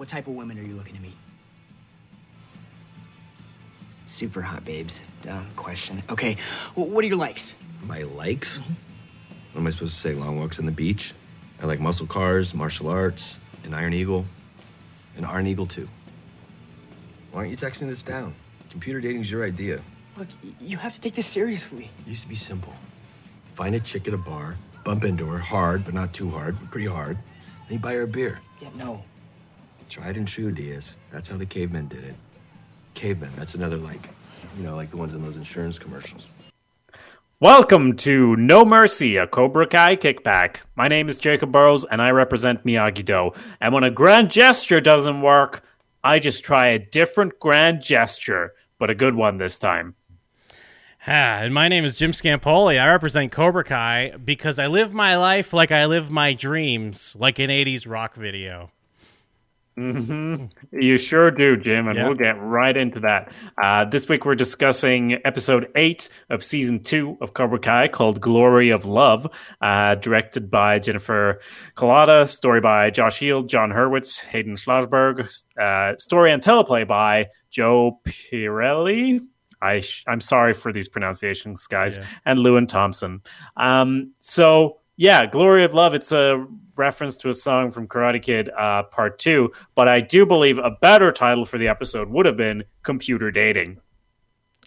What type of women are you looking to meet? Super hot babes. Dumb question. Okay, well, what are your likes? My likes? What am I supposed to say? Long walks on the beach? I like muscle cars, martial arts, an Iron Eagle, an Iron Eagle too. Why aren't you texting this down? Computer dating's your idea. Look, you have to take this seriously. It used to be simple. Find a chick at a bar, bump into her hard, but not too hard, but pretty hard. Then you buy her a beer. Yeah, no. Tried and true, Diaz. That's how the cavemen did it. Cavemen, that's another like, you know, like the ones in those insurance commercials. Welcome to No Mercy, a Cobra Kai kickback. My name is Jacob Burrows, and I represent Miyagi Do. And when a grand gesture doesn't work, I just try a different grand gesture, but a good one this time. Ah, and my name is Jim Scampoli. I represent Cobra Kai because I live my life like I live my dreams, like an 80s rock video. You sure do, Jim, and we'll get right into that. Uh, this week we're discussing episode eight of season two of Cobra Kai called Glory of Love, uh, directed by Jennifer Celotta, story by Josh Heald, Jon Hurwitz, Hayden Schlossberg, uh, story and teleplay by Joe Piarulli. I sh- I'm sorry for these pronunciations, guys, Yeah. and Lewin Thompson. Um, so yeah, Glory of Love. It's a reference to a song from Karate Kid uh, Part Two, but I do believe a better title for the episode would have been Computer Dating.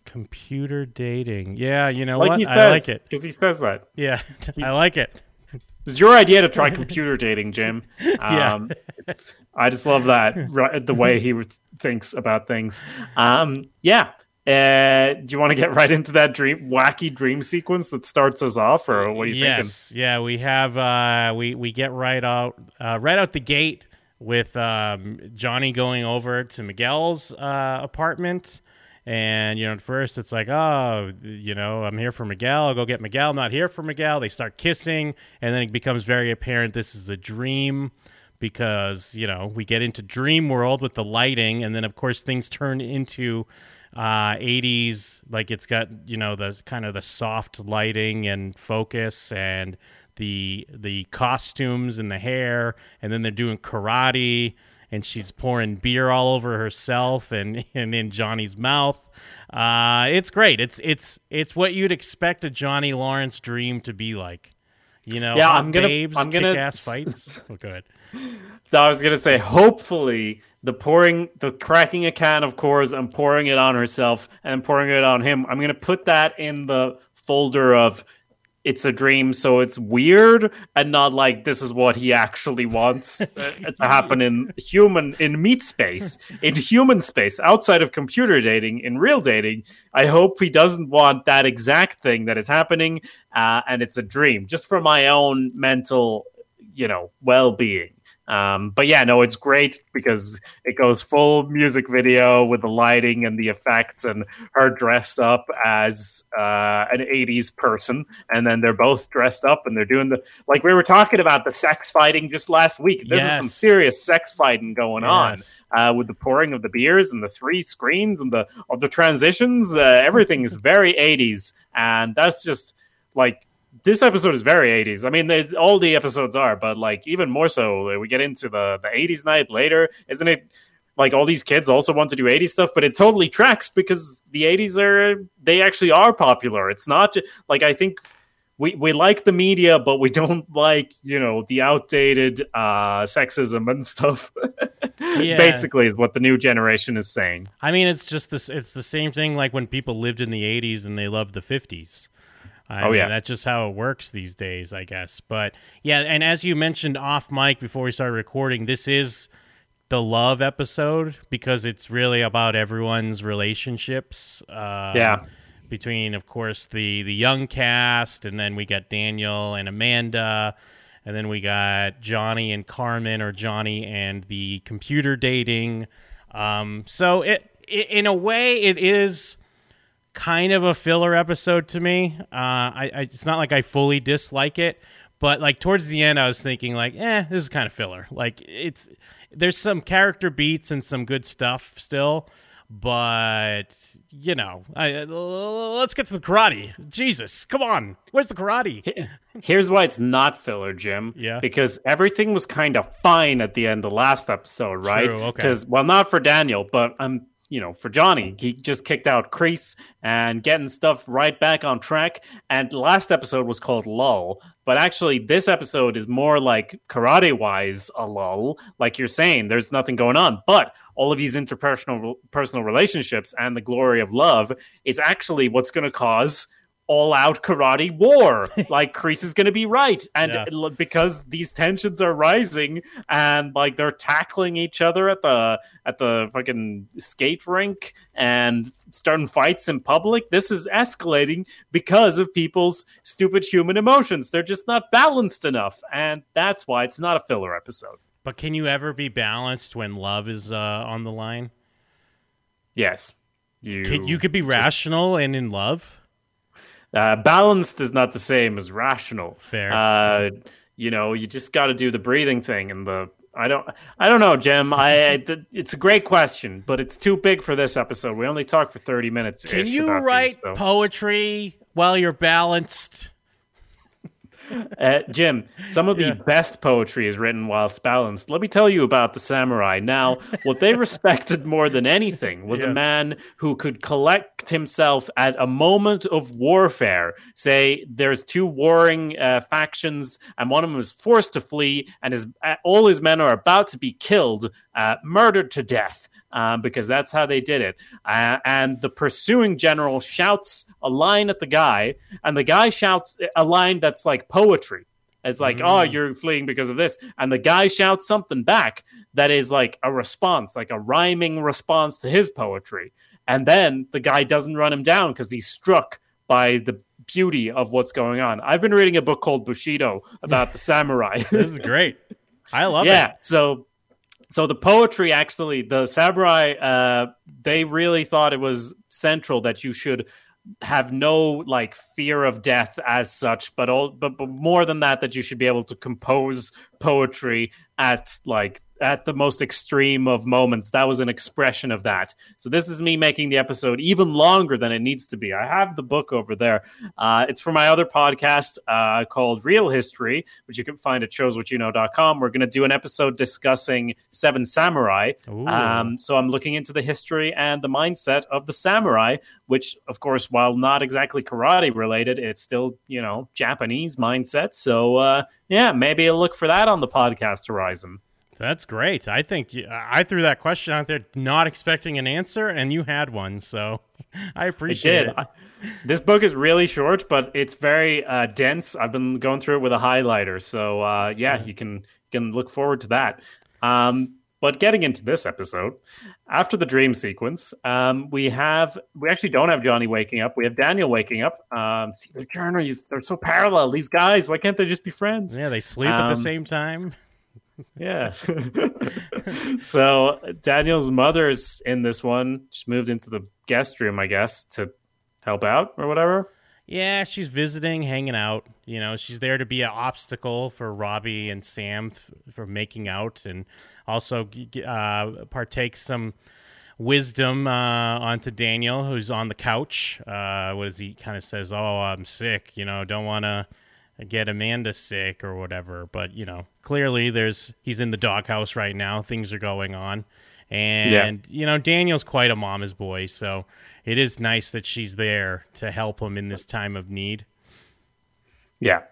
Computer dating. Yeah, you know Like what? he I says, like it. because he says that. Yeah, I like it. It was your idea to try computer dating, Jim. Yeah. Um, it's, I just love that right, the way he thinks about things. Um, yeah. Uh, do you want to get right into that dream, wacky dream sequence that starts us off, or what are you yes, yeah, we have uh, we we get right out uh, right out the gate with um, Johnny going over to Miguel's uh, apartment. And you know, at first it's like, oh, you know, I'm here for Miguel. I'll go get Miguel. I'm not here for Miguel. They start kissing, and then it becomes very apparent this is a dream because you know we get into dream world with the lighting, and then of course things turn into uh 80s like it's got you know the kind of the soft lighting and focus and the the costumes and the hair and then they're doing karate and she's pouring beer all over herself and and in Johnny's mouth. Uh it's great. It's it's it's what you'd expect a Johnny Lawrence dream to be like. You know Yeah, I'm gonna- babes, I'm gonna- kick-ass fights. Oh, go ahead. I was gonna say, hopefully, the pouring, the cracking a can of Coors and pouring it on herself and pouring it on him. I'm gonna put that in the folder of it's a dream, so it's weird and not like this is what he actually wants uh, to happen in human in meat space, in human space, outside of computer dating, in real dating. I hope he doesn't want that exact thing that is happening, uh, and it's a dream, just for my own mental, you know, well-being. Um, but yeah, no, it's great because it goes full music video with the lighting and the effects, and her dressed up as uh, an '80s person, and then they're both dressed up and they're doing the like we were talking about the sex fighting just last week. This is some serious sex fighting going on uh, with the pouring of the beers and the three screens and the of the transitions. Uh, everything is very '80s, and that's just like this episode is very 80s. I mean, all the episodes are, but like even more so, uh, we get into the the 80s night later, isn't it? Like all these kids also want to do 80s stuff, but it totally tracks because the 80s are they actually are popular. It's not like I think we we like the media, but we don't like you know the outdated uh, sexism and stuff. Yeah. Basically, is what the new generation is saying. I mean, it's just this. It's the same thing like when people lived in the '80s and they loved the '50s. I Oh, mean, yeah. that's just how it works these days, I guess. But yeah, and as you mentioned off mic before we started recording, this is the love episode because it's really about everyone's relationships. Uh, Yeah. between, of course, the the young cast, and then we got Daniel and Amanda, and then we got Johnny and Carmen, or Johnny and the computer dating. Um, so it, it, in a way, it is kind of a filler episode to me. Uh, I, I it's not like I fully dislike it, but like towards the end, I was thinking like, eh, this is kind of filler. Like it's there's some character beats and some good stuff still, but you know, I, let's get to the karate. Jesus, come on, where's the karate? Here's why it's not filler, Jim. Yeah. Because everything was kind of fine at the end of last episode, right? True, okay. Because well, not for Daniel, but I'm you know, for Johnny, he just kicked out Kreese and getting stuff right back on track. And last episode was called Lull, but actually, this episode is more like karate wise a lull. Like you're saying, there's nothing going on, but all of these interpersonal personal relationships and the glory of love is actually what's going to cause all out karate war. like Kreese is going to be right, and Yeah. because these tensions are rising, and like they're tackling each other at the at the fucking skate rink and starting fights in public. This is escalating because of people's stupid human emotions. They're just not balanced enough, and that's why it's not a filler episode. But can you ever be balanced when love is uh, on the line? Yes. You, Can, you could be rational and in love. Uh, balanced is not the same as rational. Fair. Uh, you know, you just got to do the breathing thing and the. I don't. I don't know, Jim. I. It's a great question, but it's too big for this episode. We only talked for thirty minutes. Can you write poetry while you're balanced? Uh, Jim, some of the Yeah. best poetry is written whilst balanced. Let me tell you about the samurai. Now, what they respected more than anything was Yeah. a man who could collect himself at a moment of warfare. Say there's two warring uh, factions, and one of them is forced to flee, and his uh, all his men are about to be killed, uh, murdered to death. Um, because that's how they did it. Uh, and the pursuing general shouts a line at the guy, and the guy shouts a line that's like poetry. It's like, oh, you're fleeing because of this. And the guy shouts something back that is like a response, like a rhyming response to his poetry. And then the guy doesn't run him down because he's struck by the beauty of what's going on. I've been reading a book called Bushido about the samurai. This is great. I love yeah it. so so the poetry actually the samurai uh they really thought it was central that you should have no like fear of death as such but all but, but more than that that you should be able to compose poetry at like at the most extreme of moments. That was an expression of that. So this is me making the episode even longer than it needs to be. I have the book over there. Uh, it's for my other podcast uh, called real history which you can find at showswhatyouknow.com we're going to do an episode discussing seven samurai. Um, so i'm looking into the history and the mindset of the samurai which of course while not exactly karate related it's still you know japanese mindset. So uh, yeah maybe a look for that on the podcast horizon That's great. I think I threw that question out there, not expecting an answer, and you had one. So I appreciate it. I- this book is really short, but it's very uh, dense. I've been going through it with a highlighter, so uh, yeah, you can you can look forward to that. Um, but getting into this episode, after the dream sequence, um, we have we actually don't have Johnny waking up. We have Daniel waking up. Um, see, their journeys they're so parallel. These guys, why can't they just be friends? Yeah, they sleep at the Um, same time. Yeah. so Daniel's mother's in this one. She moved into the guest room, I guess, to help out or whatever. Yeah, she's visiting, hanging out. You know, she's there to be an obstacle for Robby and Sam f- for making out, and also uh, partake some wisdom uh, onto Daniel, who's on the couch. Uh, what does he kind of says? Oh, I'm sick. You know, don't want to get Amanda sick or whatever. But you know, clearly there's he's in the doghouse right now. Things are going on, and you know, Daniel's quite a mama's boy, so it is nice that she's there to help him in this time of need. Yeah.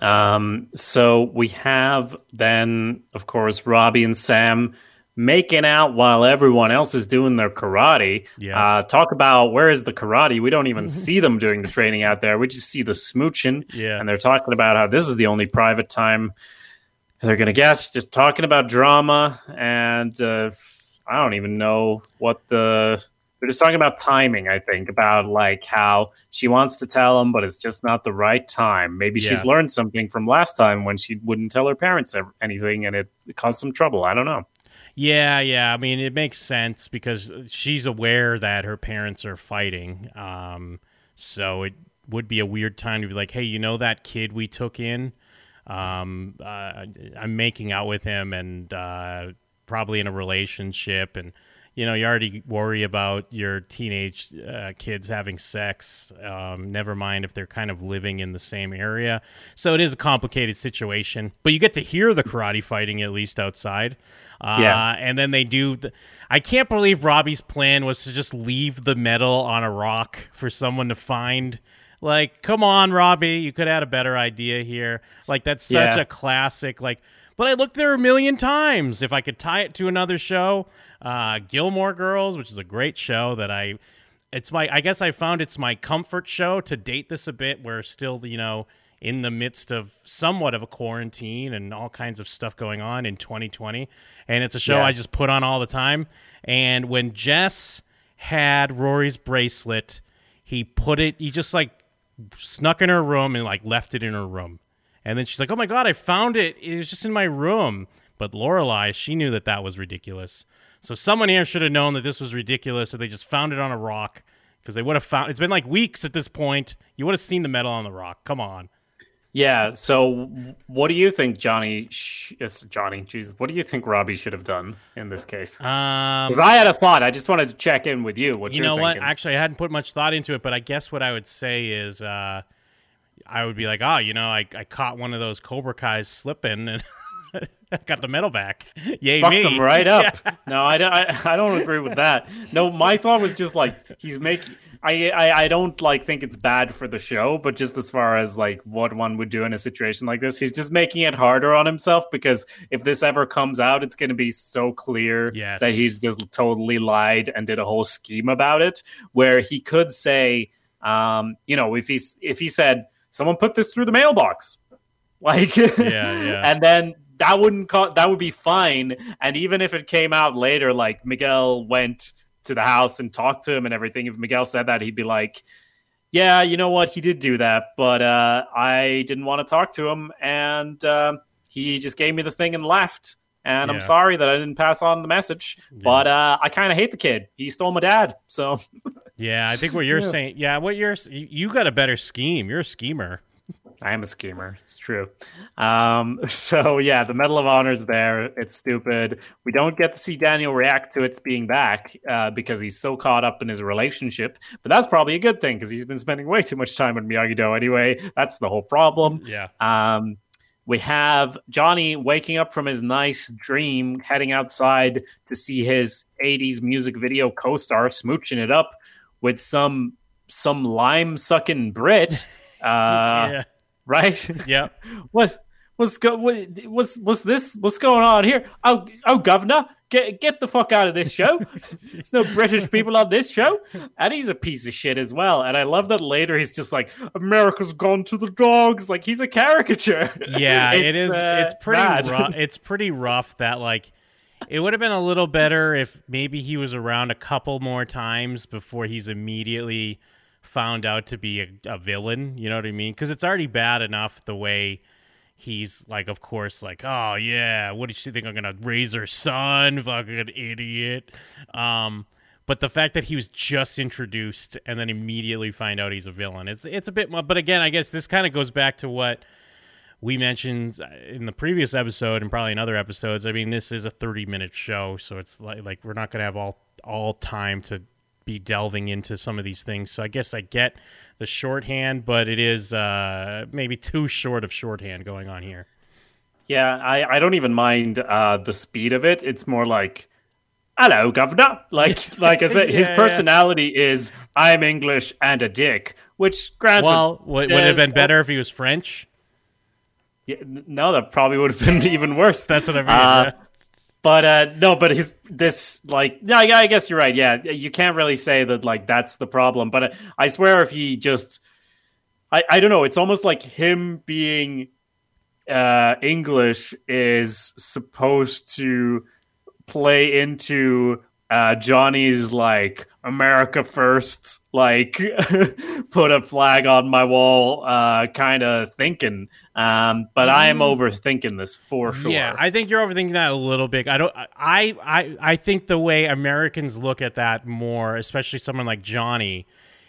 Um, so we have then, of course, Robby and Sam making out while everyone else is doing their karate. Yeah. Uh, talk about where is the karate? We don't even see them doing the training out there. We just see the smooching. Yeah. And they're talking about how this is the only private time they're going to get. Just talking about drama. And uh, I don't even know what the. They're just talking about timing, I think, about like how she wants to tell him, but it's just not the right time. Maybe she's learned something from last time when she wouldn't tell her parents anything and it caused some trouble. I don't know. Yeah, yeah. I mean, it makes sense because she's aware that her parents are fighting. Um, so it would be a weird time to be like, hey, you know that kid we took in? Um, uh, I'm making out with him and uh, probably in a relationship. And, you know, you already worry about your teenage uh, kids having sex. Um, never mind if they're kind of living in the same area. So it is a complicated situation. But you get to hear the karate fighting at least outside. Uh, Yeah. And then they do. The, I can't believe Robby's plan was to just leave the medal on a rock for someone to find. Like, come on, Robby, you could have had a better idea here. Like, that's such Yeah. a classic. Like, but I looked there a million times. If I could tie it to another show, uh, Gilmore Girls, which is a great show that I, it's my, I guess I found it's my comfort show to date this a bit. We're still, you know, in the midst of somewhat of a quarantine and all kinds of stuff going on in 2020, and it's a show Yeah. I just put on all the time. And when Jess had Rory's bracelet, he put it, he just like snuck in her room and like left it in her room. And then she's like, "Oh my god, I found it. It was just in my room." But Lorelai, she knew that that was ridiculous. So someone here should have known that this was ridiculous. That they just found it on a rock because they would have found. It's been like weeks at this point. You would have seen the metal on the rock. Come on. Yeah. So, what do you think, Johnny? Sh- yes, Johnny. Jesus, what do you think Robby should have done in this case? Um, Because I had a thought. I just wanted to check in with you. What you know what? Actually, I hadn't put much thought into it, but I guess what I would say is, uh, I would be like, oh, you know, I, I caught one of those Cobra Kai's slipping and got the medal back. Yay Fuck me! them right up. No, I don't. I, I don't agree with that. No, my thought was just like he's making. I, I I don't like think it's bad for the show, but just as far as like what one would do in a situation like this, he's just making it harder on himself because if this ever comes out, it's going to be so clear Yes. that he's just totally lied and did a whole scheme about it. Where he could say, um, you know, if he's if he said someone put this through the mailbox, like Yeah, yeah. and then that wouldn't co- that would be fine and even if it came out later like miguel went to the house and talked to him and everything if miguel said that he'd be like yeah you know what he did do that but uh, i didn't want to talk to him and um he just gave me the thing and left and Yeah. i'm sorry that i didn't pass on the message but uh, i kind of hate the kid he stole my dad so Yeah, I think what you're saying. Yeah, what you're you you got a better scheme. You're a schemer. I am a schemer. It's true. Um, so yeah, the Medal of Honor is there. It's stupid. We don't get to see Daniel react to its being back uh, because he's so caught up in his relationship. But that's probably a good thing because he's been spending way too much time with Miyagi Do anyway. That's the whole problem. Yeah. Um, we have Johnny waking up from his nice dream, heading outside to see his 80s music video co star smooching it up with some some lime sucking Brit. Uh, yeah. Right? Yeah. What's what's go what, what's what's this? What's going on here? Oh oh governor, get get the fuck out of this show. There's no British people on this show. And he's a piece of shit as well. And I love that later he's just like, America's gone to the dogs. Like he's a caricature. Yeah, it is. uh, it's pretty. bad. Rough, it's pretty rough. That like, it would have been a little better if maybe he was around a couple more times before he's immediately found out to be a, a villain. You know what I mean? Because it's already bad enough the way he's like, of course, like, oh yeah, what did she think I'm gonna raise her son? Fucking idiot. Um, but the fact that he was just introduced and then immediately find out he's a villain, it's it's a bit. But again, I guess this kind of goes back to what we mentioned in the previous episode and probably in other episodes. I mean, this is a 30 minute show, so it's like, like we're not to have all all time to be delving into some of these things. So I guess I get the shorthand, but it is uh, maybe too short of shorthand going on here. Yeah, I, I don't even mind uh, the speed of it. It's more like, hello, governor. Like like I said, his Yeah, yeah. personality is I'm English and a dick. Which granted, Well, would, would it have been better if he was French? Yeah, no, that probably would have been even worse. That's what I mean. Uh, yeah. But uh, no, but his this like yeah, I I guess you're right. Yeah, you can't really say that like that's the problem. But uh, I swear, if he just, I I don't know. It's almost like him being uh, English is supposed to play into uh, Johnny's like America first, like put a flag on my wall, uh, kind of thinking. Um, but I am overthinking this for sure. Yeah, I think you're overthinking that a little bit. I don't. I I I think the way Americans look at that more, especially someone like Johnny,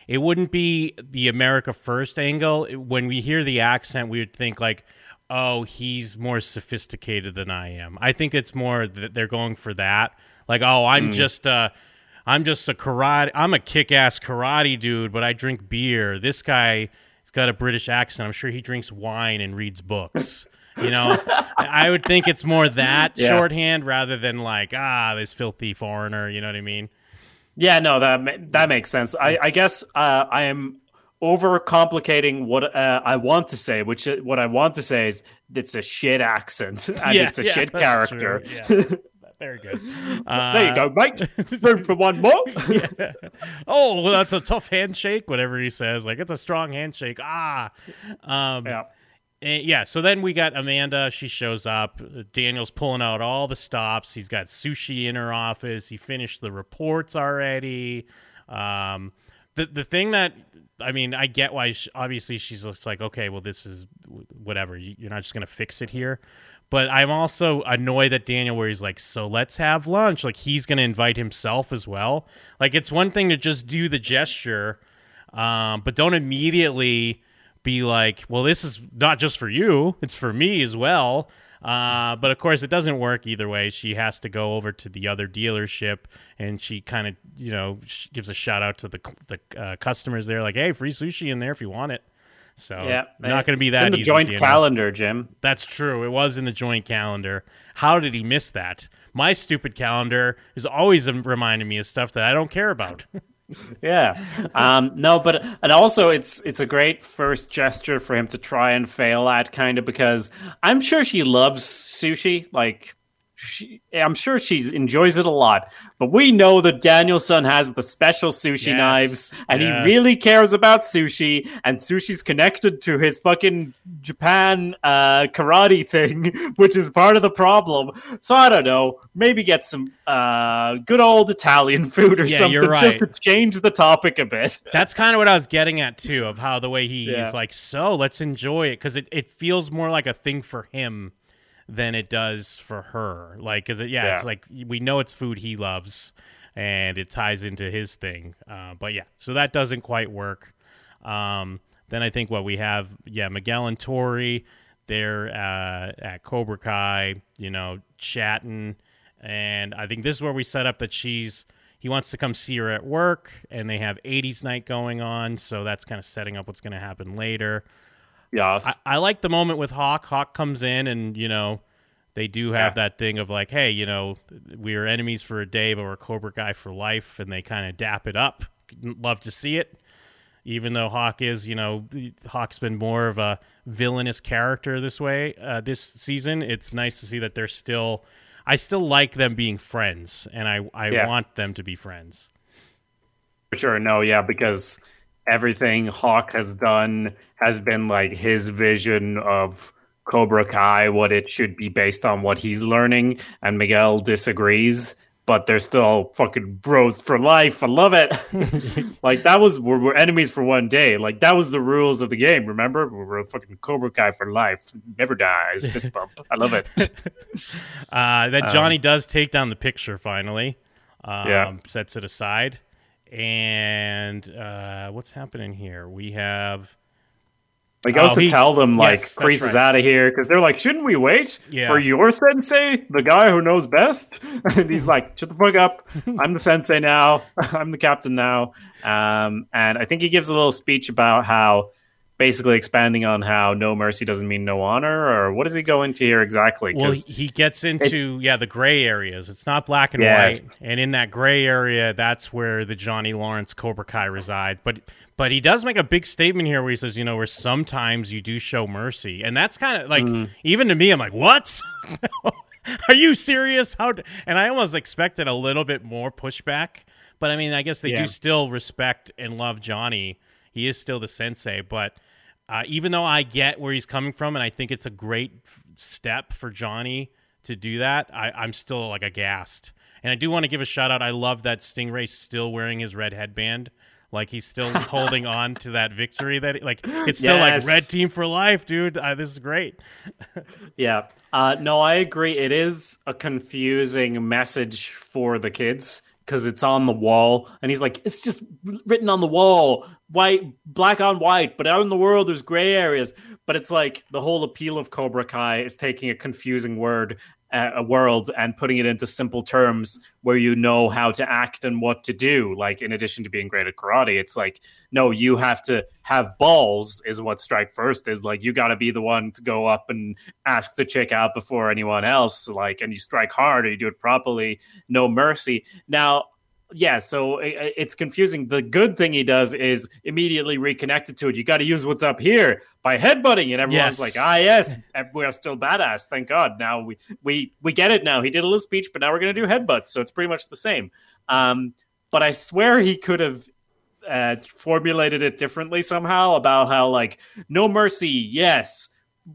it wouldn't be the America First angle. When we hear the accent, we would think like, oh, he's more sophisticated than I am. I think it's more that they're going for that. Like, oh, I'm just uh I'm just a karate I'm a kick ass karate dude, but I drink beer. This guy he's got a British accent. I'm sure he drinks wine and reads books. You know, I would think it's more that Yeah. shorthand rather than like ah this filthy foreigner. You know what I mean? Yeah, no, that that makes sense. I, I guess uh, I am overcomplicating what uh, I want to say, which uh, what I want to say is it's a shit accent and Yeah, it's a yeah, shit character. Yeah. Very good. Uh, there you go, mate. Room for one more. yeah. Oh, well, that's a tough handshake. Whatever he says, like it's a strong handshake. Ah, um, yeah. and yeah. So then we got Amanda. She shows up. Daniel's pulling out all the stops. He's got sushi in her office. He finished the reports already. Um, the the thing that I mean, I get why. She, obviously, she's just like, okay, well, this is whatever. You're not just gonna fix it here. But I'm also annoyed at Daniel where he's like, so let's have lunch. Like he's going to invite himself as well. Like it's one thing to just do the gesture, um, but don't immediately be like, well, this is not just for you, it's for me as well. Uh, but of course, it doesn't work either way. She has to go over to the other dealership, and she kind of, you know, gives a shout out to the the uh, customers there, like, "Hey, free sushi in there if you want it." So, Yeah, not going to be It's that in the easy, joint calendar, Jim. That's true. It was in the joint calendar. How did he miss that? My stupid calendar is always reminding me of stuff that I don't care about. Yeah. Um, no, but and also it's it's a great first gesture for him to try and fail at, kind of because I'm sure she loves sushi. Like, she, I'm sure she enjoys it a lot. But we know that Daniel San has the special sushi Yes. knives, and Yeah. he really cares about sushi. And sushi's connected to his fucking Japan uh, karate thing, which is part of the problem. So I don't know. Maybe get some uh, good old Italian food or Yeah, something you're just to change the topic a bit. That's kind of what I was getting at too, of how the way he, Yeah. he's like, so let's enjoy it because it, it feels more like a thing for him than it does for her. Like, cause it, yeah, Yeah. it's like we know it's food he loves, and it ties into his thing. Uh, but yeah, so that doesn't quite work. Um, then I think what we have, yeah, Miguel and Tory, they're uh, at Cobra Kai, you know, chatting, and I think this is where we set up that she's he wants to come see her at work, and they have 80s night going on, so that's kind of setting up what's going to happen later. Yes. I, I like the moment with Hawk. Hawk comes in, and you know, they do have Yeah. that thing of like, hey, you know, we are enemies for a day, but we're Cobra Kai for life, and they kind of dap it up. Love to see it. Even though Hawk is, you know, Hawk's been more of a villainous character this way uh, this season. It's nice to see that they're still. I still like them being friends, and I I Yeah. want them to be friends. For sure, no, yeah, because everything Hawk has done has been like his vision of Cobra Kai, what it should be based on what he's learning, and Miguel disagrees, but they're still fucking bros for life. I love it. like that was we're, we're enemies for one day. Like that was the rules of the game. Remember, we're, we're fucking Cobra Kai for life. Never dies. Fist bump. I love it. Uh, that Johnny does take down the picture finally. Um, Yeah. Sets it aside. And uh, what's happening here? We have. Like goes Oh, to he- tell them like yes, Kreese is out of here because they're like, shouldn't we wait Yeah. for your sensei, the guy who knows best? and he's like, shut the fuck up. I'm the sensei now. I'm the captain now. Um, and I think he gives a little speech about how basically expanding on how no mercy doesn't mean no honor, or what does he go into here exactly? Well, he gets into yeah the gray areas. It's not black and Yes. white, and in that gray area, that's where the Johnny Lawrence Cobra Kai resides. But but he does make a big statement here where he says, you know, where sometimes you do show mercy, and that's kind of like Mm-hmm. even to me, I'm like, what? Are you serious? How? d- And I almost expected a little bit more pushback, but I mean, I guess they Yeah. do still respect and love Johnny. He is still the sensei, but uh, even though I get where he's coming from, and I think it's a great step for Johnny to do that, I, I'm still like aghast. And I do want to give a shout out. I love that Stingray's still wearing his red headband. Like he's still holding on to that victory that like it's still Yes. like red team for life, dude. Uh, this is great. Yeah. Uh, no, I agree. It is a confusing message for the kids because it's on the wall, and he's like, "It's just written on the wall, white, black on white." But out in the world, there's gray areas. But it's like the whole appeal of Cobra Kai is taking a confusing word a world and putting it into simple terms where you know how to act and what to do. Like in addition to being great at karate, it's like no, you have to have balls. Is what strike first is like. You got to be the one to go up and ask the chick out before anyone else. Like, and you strike hard or you do it properly. No mercy. Now yeah, so it, it's confusing. The good thing he does is immediately reconnected to it. You got to use what's up here by headbutting, and everyone's Yes. like, "Ah, yes, we are still badass. Thank God." Now we we we get it. Now he did a little speech, but now we're gonna do headbutts, so it's pretty much the same. Um, but I swear he could have uh, formulated it differently somehow about how like no mercy, yes,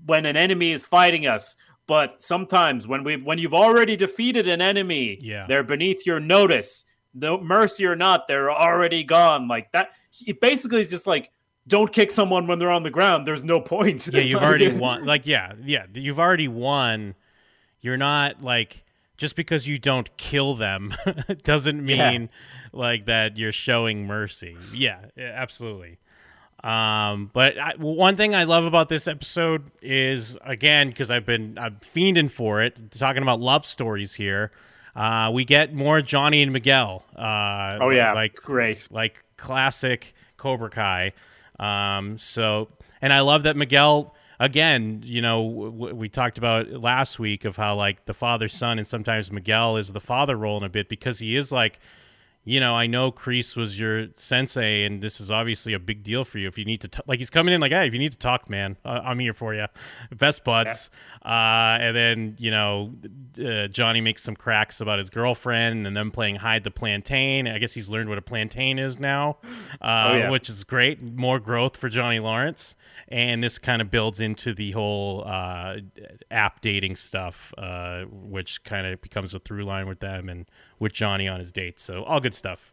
when an enemy is fighting us. But sometimes when we when you've already defeated an enemy, Yeah. they're beneath your notice. No mercy or not, they're already gone. Like that. It basically is just like don't kick someone when they're on the ground. There's no point. Yeah, you've already won. Like, yeah, yeah, you've already won. You're not like just because you don't kill them doesn't mean Yeah. like that you're showing mercy. Yeah, yeah, absolutely. Um, but I, one thing I love about this episode is again because I've been I'm fiending for it, talking about love stories here. Uh, we get more Johnny and Miguel. Uh, Oh yeah, like great. like classic Cobra Kai. Um, so, and I love that Miguel. Again, you know, w- we talked about last week of how like the father son, and sometimes Miguel is the father role in a bit because he is like, you know, I know Kreese was your sensei, and this is obviously a big deal for you. If you need to, t- like, he's coming in like, hey, if you need to talk, man, uh, I'm here for you. Best buds. Uh, and then, you know, uh, Johnny makes some cracks about his girlfriend and them playing hide the plantain. I guess he's learned what a plantain is now, uh, Oh, yeah. which is great. More growth for Johnny Lawrence. And this kind of builds into the whole uh, app dating stuff, uh, which kind of becomes a through line with them and with Johnny on his dates. So, all good stuff.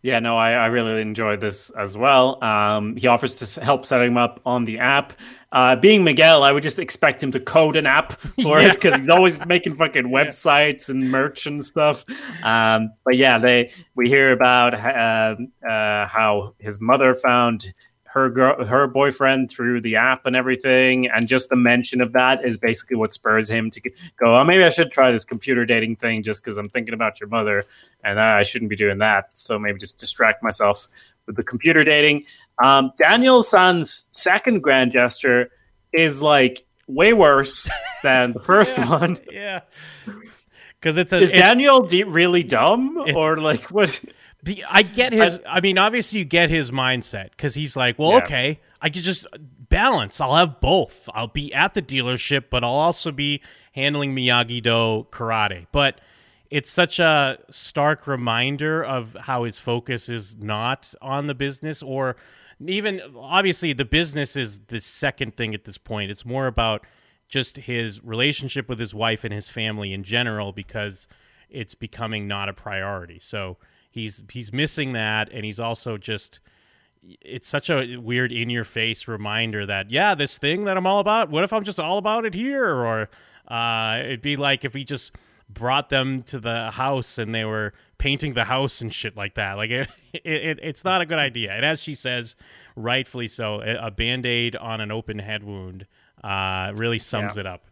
Yeah, no, I, I really enjoyed this as well. Um, he offers to help set him up on the app. Uh, being Miguel, I would just expect him to code an app for it because he's always making fucking websites and merch and stuff. Um, but yeah, they we hear about uh, uh, how his mother found her girl, her boyfriend through the app and everything, and just the mention of that is basically what spurs him to go. Oh, maybe I should try this computer dating thing just because I'm thinking about your mother, and I shouldn't be doing that. So maybe just distract myself with the computer dating. Um, Daniel San's second grand gesture is like way worse than the first one. Yeah. Because it's a. Is it's- Daniel d- really dumb or like what? The, I get his. I, mean, obviously, you get his mindset because he's like, well, Yeah. okay, I could just balance. I'll have both. I'll be at the dealership, but I'll also be handling Miyagi Do karate. But it's such a stark reminder of how his focus is not on the business or even obviously the business is the second thing at this point. It's more about just his relationship with his wife and his family in general because it's becoming not a priority. So he's he's missing that and he's also just it's such a weird in your face reminder that yeah this thing that i'm all about what if i'm just all about it here? Or uh, it'd be like if we just brought them to the house and they were painting the house and shit like that. Like it, it, it it's not a good idea. And as she says rightfully so a, a band-aid on an open head wound uh, really sums Yeah. it up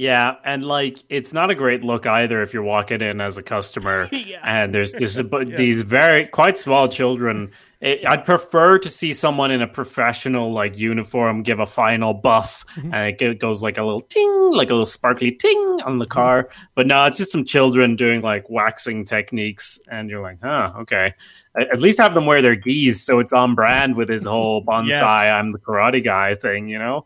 Yeah, and like it's not a great look either if you're walking in as a customer and there's just a, bu- these very quite small children. I- I'd prefer to see someone in a professional like uniform give a final buff mm-hmm. and it goes like a little ting, like a little sparkly ting on the mm-hmm. car. But no, it's just some children doing like waxing techniques, and you're like, huh, okay. At least have them wear their gis so it's on brand with his whole bonsai. Yes. I'm the karate guy thing, you know.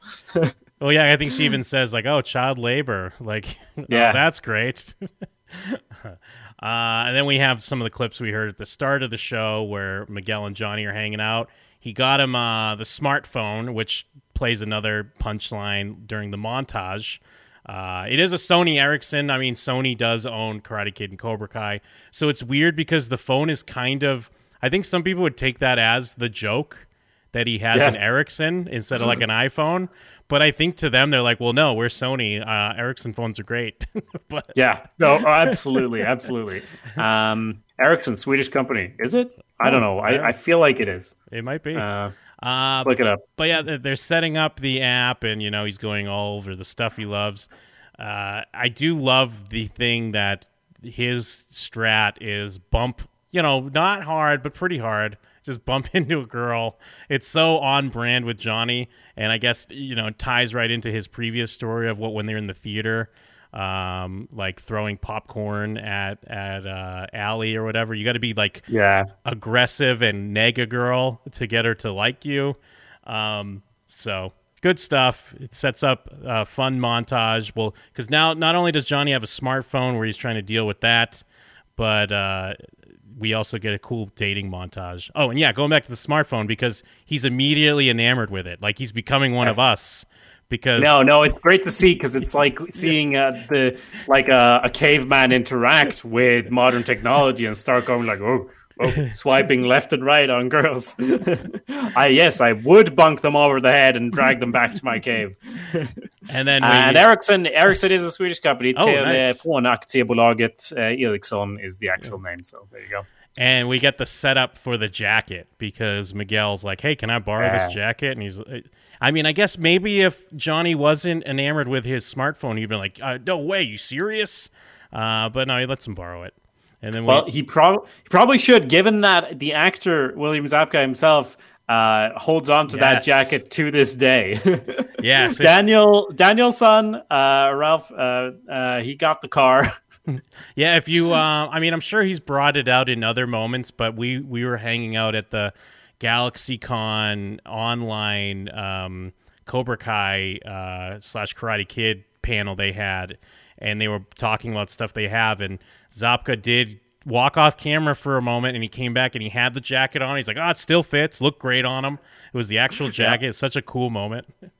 Well, yeah, I think she even says like, "Oh, child labor." Like, yeah, Yeah. that's great. uh, and then we have some of the clips we heard at the start of the show where Miguel and Johnny are hanging out. He got him uh, the smartphone, which plays another punchline during the montage. Uh, it is a Sony Ericsson. I mean, Sony does own Karate Kid and Cobra Kai, so it's weird because the phone is kind of. I think some people would take that as the joke that he has Yes. an Ericsson instead of like an iPhone. But I think to them, they're like, well, no, we're Sony. Uh, Ericsson phones are great. but Yeah, no, oh, absolutely, absolutely. Um, Ericsson, Swedish company, is it? I don't know. I, I feel like it is. it might be. Uh, Uh, let's look it up. but yeah, they're- they're setting up the app, and you know he's going all over the stuff he loves. Uh, I do love the thing that his strat is bump, you know, not hard, but pretty hard. Just bump into a girl. It's so on brand with Johnny. And I guess, you know, ties right into his previous story of what when they're in the theater, um, like throwing popcorn at, at uh, Ali or whatever. You got to be like Yeah. aggressive and neg a girl to get her to like you. Um, so good stuff. It sets up a fun montage. Well, because now not only does Johnny have a smartphone where he's trying to deal with that, but uh, we also get a cool dating montage. Oh, and yeah, going back to the smartphone because he's immediately enamored with it. Like he's becoming one of us. Because No, no, it's great to see because it's like seeing uh, the like uh, a caveman interact with modern technology and start going like, oh, oh swiping left and right on girls. I yes, I would bunk them over the head and drag them back to my cave. And then we, And Ericsson, Ericsson is a Swedish company. Oh, nice. Telefonaktiebolaget uh, Ericsson is the actual name. So there you go. And we get the setup for the jacket because Miguel's like, "Hey, can I borrow Yeah. this jacket?" And he's, I mean, I guess maybe if Johnny wasn't enamored with his smartphone, he'd be like, uh, "No way, you serious?" Uh, but no, he lets him borrow it. And then we, Well, he, prob- he probably should, given that the actor William Zabka himself uh, holds on to that jacket to this day. yes, Daniel Daniel's son, uh, Ralph, uh, uh, he got the car. yeah. If you, uh, I mean, I'm sure he's brought it out in other moments, but we we were hanging out at the GalaxyCon online um, Cobra Kai uh, slash Karate Kid panel they had, and they were talking about stuff they have, and Zabka did walk off camera for a moment, and he came back and he had the jacket on. He's like, "Oh, it still fits. Look great on him." It was the actual jacket. It's such a cool moment. It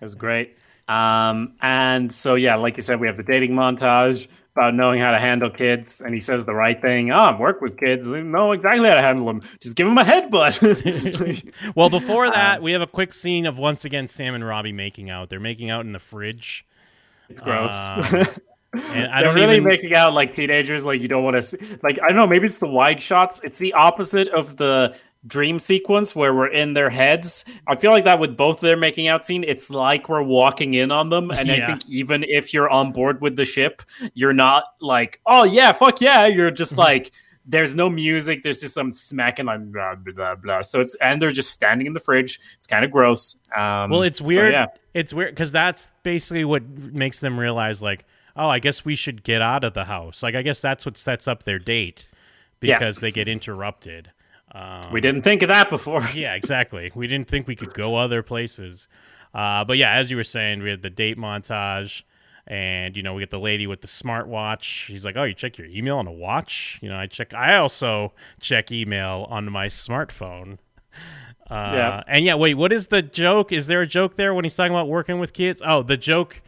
was great. Um, and so, yeah, like you said, we have the dating montage about knowing how to handle kids. And he says the right thing. Oh, I've worked with kids. I know exactly how to handle them. Just give them a headbutt. Well, before that, we have a quick scene of once again Sam and Robby making out. They're making out in the fridge. it's gross. Um, And I don't really even making out like teenagers. Like you don't want to see. Like I don't know. Maybe it's the wide shots. It's the opposite of the dream sequence where we're in their heads. I feel like that with both their making out scene, it's like we're walking in on them. And I think even if you're on board with the ship, you're not like, oh yeah, fuck yeah. You're just Mm-hmm. like. There's no music. There's just some smacking like blah blah blah. So it's and they're just standing in the fridge. It's kind of gross. Um, Well, it's so, weird. yeah. It's weird because that's basically what makes them realize, like, oh, I guess we should get out of the house. Like, I guess that's what sets up their date Yeah. because they get interrupted. Um, We didn't think of that before. yeah, exactly. We didn't think we could go other places. Uh, but yeah, as you were saying, we had the date montage, and you know, we get the lady with the smartwatch. She's like, "Oh, you check your email on a watch?" You know, I check. I also check email on my smartphone. Uh, Yeah. And yeah, wait, what is the joke? Is there a joke there when he's talking about working with kids? Oh, the joke,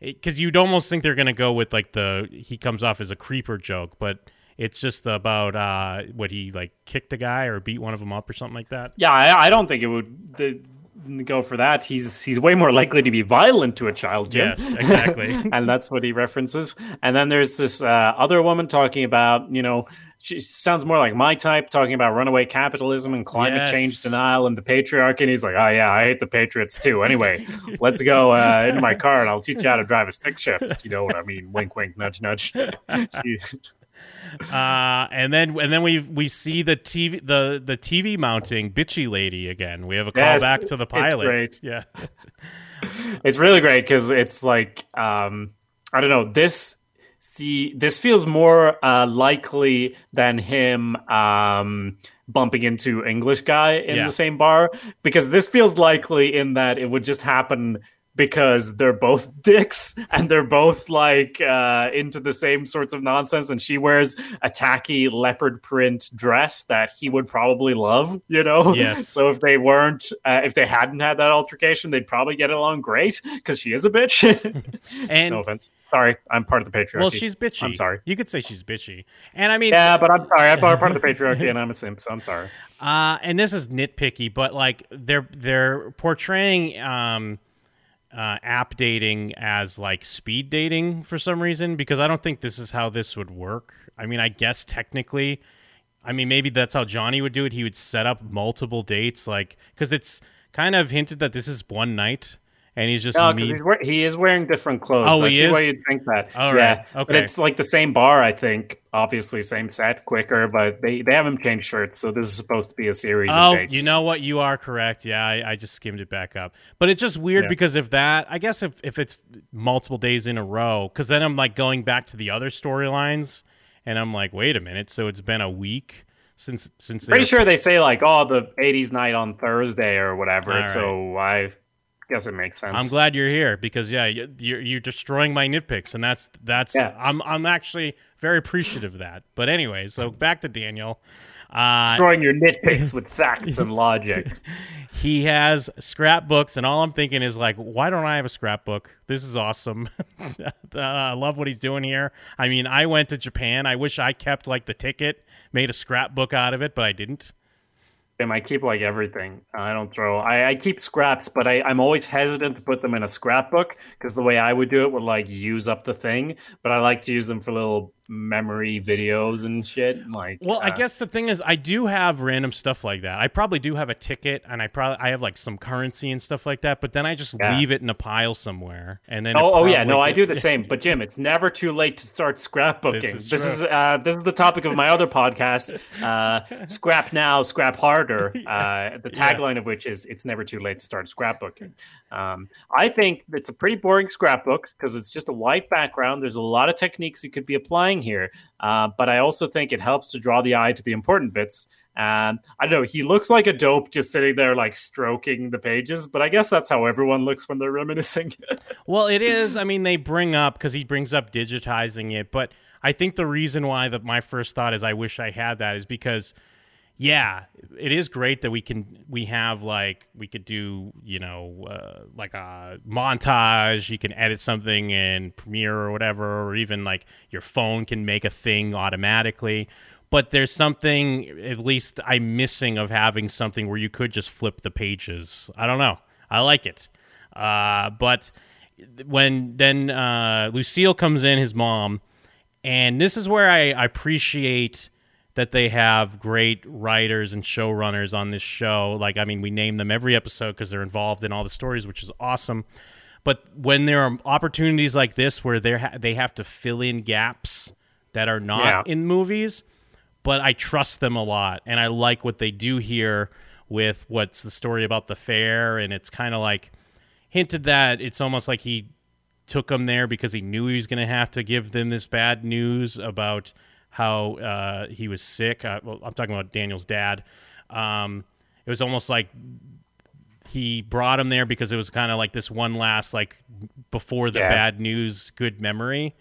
because you'd almost think they're gonna go with like the he comes off as a creeper joke, but it's just about uh, what he like kicked a guy or beat one of them up or something like that. Yeah, I, I don't think it would the, go for that. He's he's way more likely to be violent to a child, Jim. Yes, exactly. and that's what he references. And then there's this uh, other woman talking about, you know, she sounds more like my type, talking about runaway capitalism and climate Yes. change denial and the patriarchy. And he's like, oh yeah, I hate the patriots too. Anyway, let's go uh, into my car and I'll teach you how to drive a stick shift. If you know what I mean. Wink, wink, nudge, nudge. She- Uh, and then and then we we see the TV the the TV mounting bitchy lady again. We have a Yes, callback to the it's pilot. great. Yeah. it's really great because it's like um i don't know this see this feels more uh likely than him um bumping into english guy in Yeah. the same bar because this feels likely in that it would just happen because they're both dicks and they're both like uh into the same sorts of nonsense and she wears a tacky leopard print dress that he would probably love you know? Yes. so if they weren't uh, if they hadn't had that altercation they'd probably get along great because she is a bitch. And no offense. Sorry i'm part of the patriarchy. Well, she's bitchy. i'm sorry. You could say she's bitchy. And I mean, yeah but i'm sorry. I'm part of the patriarchy and i'm a simp so i'm sorry. Uh, and this is nitpicky, but like they're they're portraying um, uh, app dating as like speed dating for some reason because I don't think this is how this would work. I mean, I guess technically, I mean maybe that's how Johnny would do it. He would set up multiple dates, like because it's kind of hinted that this is one night. And he's just No, 'cause me- he's wear- he is wearing different clothes. Oh, I he see why you'd think that. All yeah, right, but it's like the same bar, I think. Obviously, same set, quicker, but they, they haven't changed shirts, so this is supposed to be a series. Oh, of dates. you know what? You are correct. Yeah, I, I just skimmed it back up. But it's just weird Yeah. because if that, I guess if, if it's multiple days in a row, because then I'm like going back to the other storylines, and I'm like, wait a minute. So it's been a week since since Pretty sure they say like, oh, the '80s night on Thursday or whatever. Right. So I guess it makes sense. I'm glad you're here because yeah, you- you're you're destroying my nitpicks, and that's that's Yeah. I'm I'm actually very appreciative of that. But anyway, so back to Daniel. Uh, destroying your nitpicks with facts and logic. he has scrapbooks and all i'm thinking is like why don't i have a scrapbook this is awesome uh, i love what he's doing here i mean i went to japan i wish i kept like the ticket made a scrapbook out of it but i didn't I keep like everything. I don't throw. I, I keep scraps, but I, I'm always hesitant to put them in a scrapbook because the way I would do it would like use up the thing. But I like to use them for little memory videos and shit. Like, well i uh, guess the thing is i do have random stuff like that i probably do have a ticket and i probably i have like some currency and stuff like that but then i just Yeah. leave it in a pile somewhere and then Oh, oh yeah, no, I do the same. But Jim, it's never too late to start scrapbooking. This This is is uh, this is the topic of my other podcast, uh, "Scrap Now, Scrap Harder." Uh, the Yeah. tagline of which is "It's never too late to start scrapbooking." Um, I think it's a pretty boring scrapbook because it's just a white background. There's a lot of techniques you could be applying here, uh, but I also think it helps to draw the eye to the important bits. Um, I don't know. He looks like a dope just sitting there, like stroking the pages. But I guess that's how everyone looks when they're reminiscing. Well, it is. I mean, they bring up because he brings up digitizing it, but I think the reason why that my first thought is I wish I had that is because, yeah, it is great that we can we have like we could do you know uh, like a montage. You can edit something in Premiere or whatever, or even like your phone can make a thing automatically. But there's something at least I'm missing of having something where you could just flip the pages. I don't know. I like it. Uh, but when then uh, Lucille comes in, his mom, and this is where I, I appreciate that they have great writers and showrunners on this show. Like, I mean, we name them every episode because they're involved in all the stories, which is awesome. But when there are opportunities like this where they ha- they have to fill in gaps that are not Yeah. in movies, but I trust them a lot, and I like what they do here with what's the story about the fair, and it's kind of like hinted that it's almost like he took them there because he knew he was going to have to give them this bad news about how uh, he was sick. Uh, well, I'm talking about Daniel's dad. Um, it was almost like he brought him there because it was kind of like this one last like before the Yeah. bad news good memory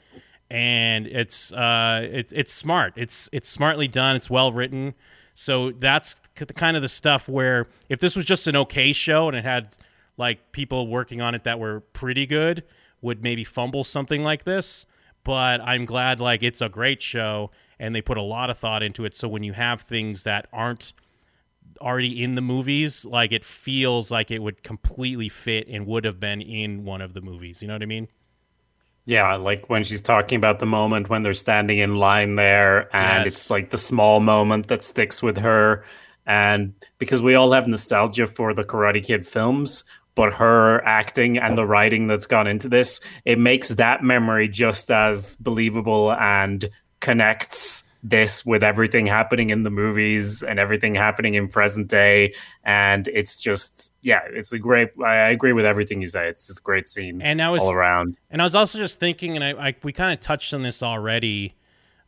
and it's uh it's it's smart it's it's smartly done it's well written so that's the kind of the stuff where if this was just an okay show and it had like people working on it that were pretty good would maybe fumble something like this but i'm glad like it's a great show and they put a lot of thought into it so when you have things that aren't already in the movies like it feels like it would completely fit and would have been in one of the movies you know what i mean Yeah, like when she's talking about the moment when they're standing in line there, and Yes. it's like the small moment that sticks with her. And because we all have nostalgia for the Karate Kid films, but her acting and the writing that's gone into this, it makes that memory just as believable and connects this with everything happening in the movies and everything happening in present day. And it's just, yeah, it's a great. I agree with everything you say. It's just a great scene And I was- all around. And I was also just thinking, and I, I we kind of touched on this already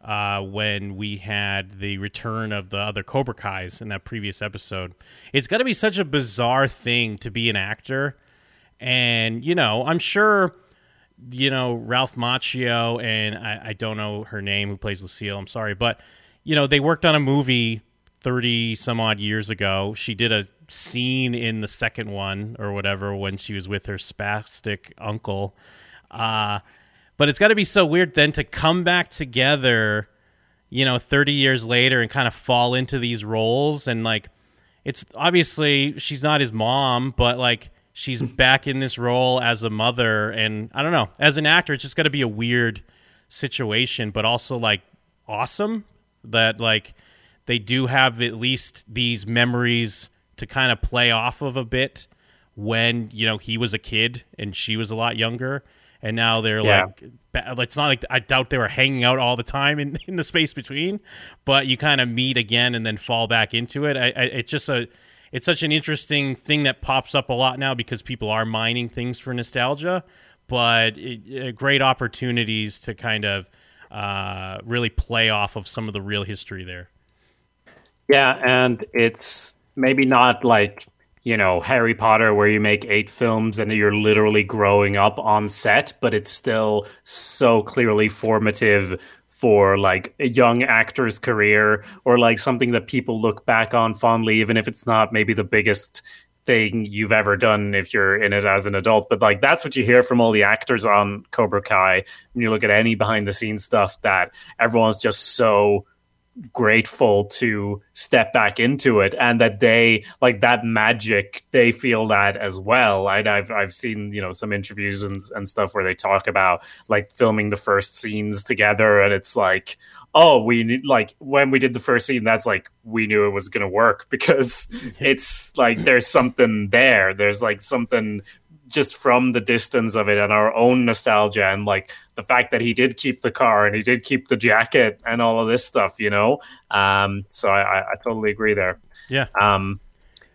uh, when we had the return of the other Cobra Kai's in that previous episode. It's got to be such a bizarre thing to be an actor, and you know, I'm sure, you know, Ralph Macchio and I, I don't know her name who plays Lucille. I'm sorry, but you know, they worked on a movie. 30 some odd years ago she did a scene in the second one or whatever when she was with her spastic uncle uh, but it's got to be so weird then to come back together, you know, 30 years later and kind of fall into these roles. And like, it's obviously she's not his mom, but like she's back in this role as a mother. And I don't know, as an actor, it's just got to be a weird situation, but also like awesome that like they do have at least these memories to kind of play off of a bit when you know he was a kid and she was a lot younger, and now they're Yeah. like, it's not like I doubt they were hanging out all the time in in the space between, but you kind of meet again and then fall back into it. I, I it's just a it's such an interesting thing that pops up a lot now because people are mining things for nostalgia, but it, uh, great opportunities to kind of uh, really play off of some of the real history there. Yeah, and it's maybe not like, you know, Harry Potter where you make eight films and you're literally growing up on set, but it's still so clearly formative for like a young actor's career or like something that people look back on fondly, even if it's not maybe the biggest thing you've ever done if you're in it as an adult. But like that's what you hear from all the actors on Cobra Kai when you look at any behind the scenes stuff that everyone's just so grateful to step back into it and that they like that magic they feel that as well. I, i've i've seen you know some interviews and, and stuff where they talk about like filming the first scenes together and it's like oh we need like when we did the first scene that's like we knew it was to work because it's like there's something there. There's like something just from the distance of it and our own nostalgia and like the fact that he did keep the car and he did keep the jacket and all of this stuff, you know. Um, so I, I, I totally agree there. Yeah. Um,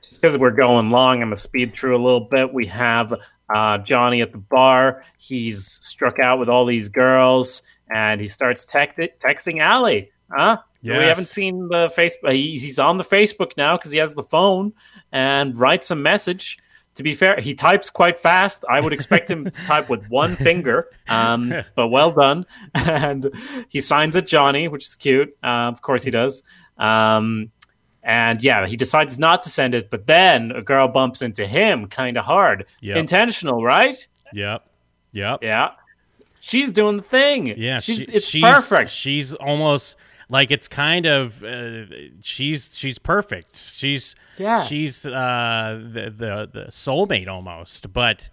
just because we're going long, I'm gonna speed through a little bit. We have uh, Johnny at the bar. He's struck out with all these girls, and he starts text- texting Ali. Huh? We haven't seen the Facebook. He's, he's on the Facebook now because he has the phone and writes a message. To be fair, he types quite fast. I would expect him to type with one finger, um, but well done. And he signs it Johnny, which is cute. Uh, of course, he does. Um, and yeah, he decides not to send it, but then a girl bumps into him kind of hard. Yep. Intentional, right? Yep. Yep. Yeah. She's doing the thing. Yeah, she's, she- it's she's, perfect. She's almost like it's kind of uh, she's she's perfect. She's Yeah. she's uh, the the the soulmate almost. But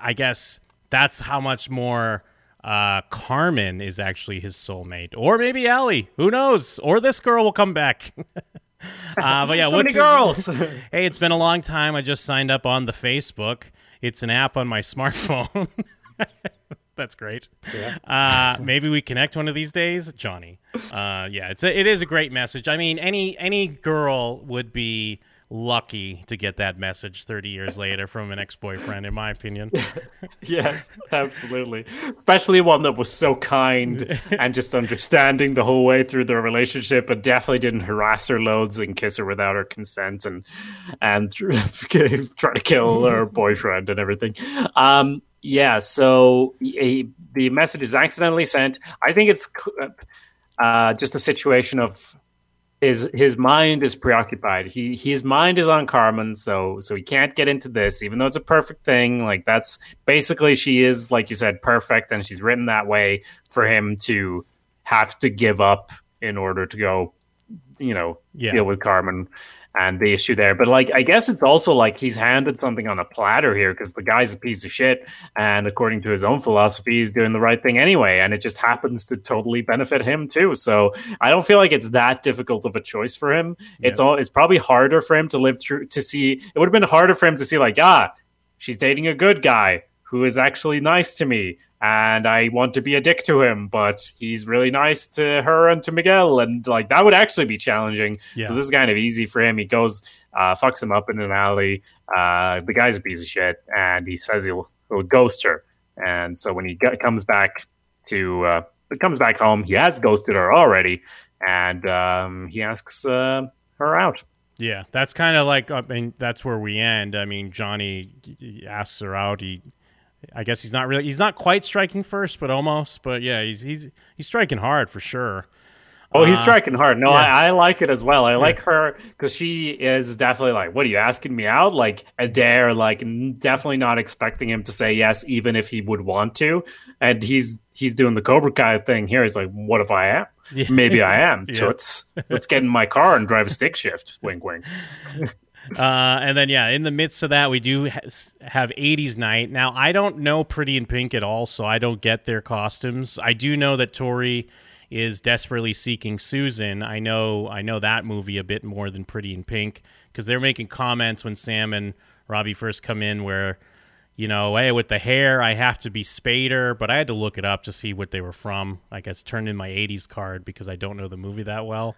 I guess that's how much more uh, Carmen is actually his soulmate, or maybe Ali. Who knows? Or this girl will come back. uh, but yeah, so many what's girls. Hey, it's been a long time. I just signed up on the Facebook. It's an app on my smartphone. That's great. Uh, maybe we connect one of these days, Johnny. Uh, yeah, it's a, it is a great message. I mean, any any girl would be lucky to get that message 30 years later from an ex-boyfriend in my opinion. yes, absolutely. Especially one that was so kind and just understanding the whole way through their relationship, but definitely didn't harass her loads and kiss her without her consent and and try to kill her boyfriend and everything. Um, yeah, so he, the message is accidentally sent. I think it's uh, just a situation of his his mind is preoccupied. He his mind is on Carmen, so so he can't get into this, even though it's a perfect thing. Like that's basically she is, like you said, perfect, and she's written that way for him to have to give up in order to go, you know, Yeah. deal with Carmen and the issue there. But like, I guess it's also like he's handed something on a platter here because the guy's a piece of shit, and according to his own philosophy, he's doing the right thing anyway, and it just happens to totally benefit him too. So I don't feel like it's that difficult of a choice for him. It's all. It's probably harder for him to live through to see. It would have been harder for him to see like, ah, she's dating a good guy who is actually nice to me. And I want to be a dick to him, but he's really nice to her and to Miguel, and like that would actually be challenging. Yeah. So this is kind of easy for him. He goes, uh, fucks him up in an alley. Uh, the guy's a piece of shit, and he says he'll he'll ghost her. And so when he g- comes back to uh, comes back home, he has ghosted her already, and um, he asks uh, her out. Yeah, that's kind of like I mean that's where we end. I mean Johnny asks her out. He, I guess he's not really he's not quite striking first, but almost. But yeah, he's he's he's striking hard for sure. Oh, he's Uh, striking hard. No, yeah. I, I like it as well. I like her because she is definitely like, "What are you asking me out?" Like Adair, like definitely not expecting him to say yes, even if he would want to. And he's he's doing the Cobra Kai thing here. He's like, "What if I am? Yeah. Maybe I am." Yeah. Toots, let's get in my car and drive a stick shift. Wink, wink. Uh, and then yeah, in the midst of that, we do ha- have '80s night. Now I don't know Pretty in Pink at all, so I don't get their costumes. I do know that Tory is desperately seeking Susan. I know I know that movie a bit more than Pretty in Pink because they're making comments when Sam and Robby first come in, where you know, hey, with the hair, I have to be Spader, but I had to look it up to see what they were from. I guess turned in my '80s card because I don't know the movie that well.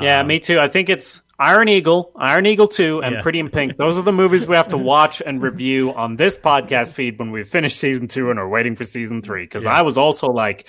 Yeah, me too. I think it's Iron Eagle, Iron Eagle 2, and Yeah. Pretty in Pink. Those are the movies we have to watch and review on this podcast feed when we finish season two and are waiting for season three. Because I was also like,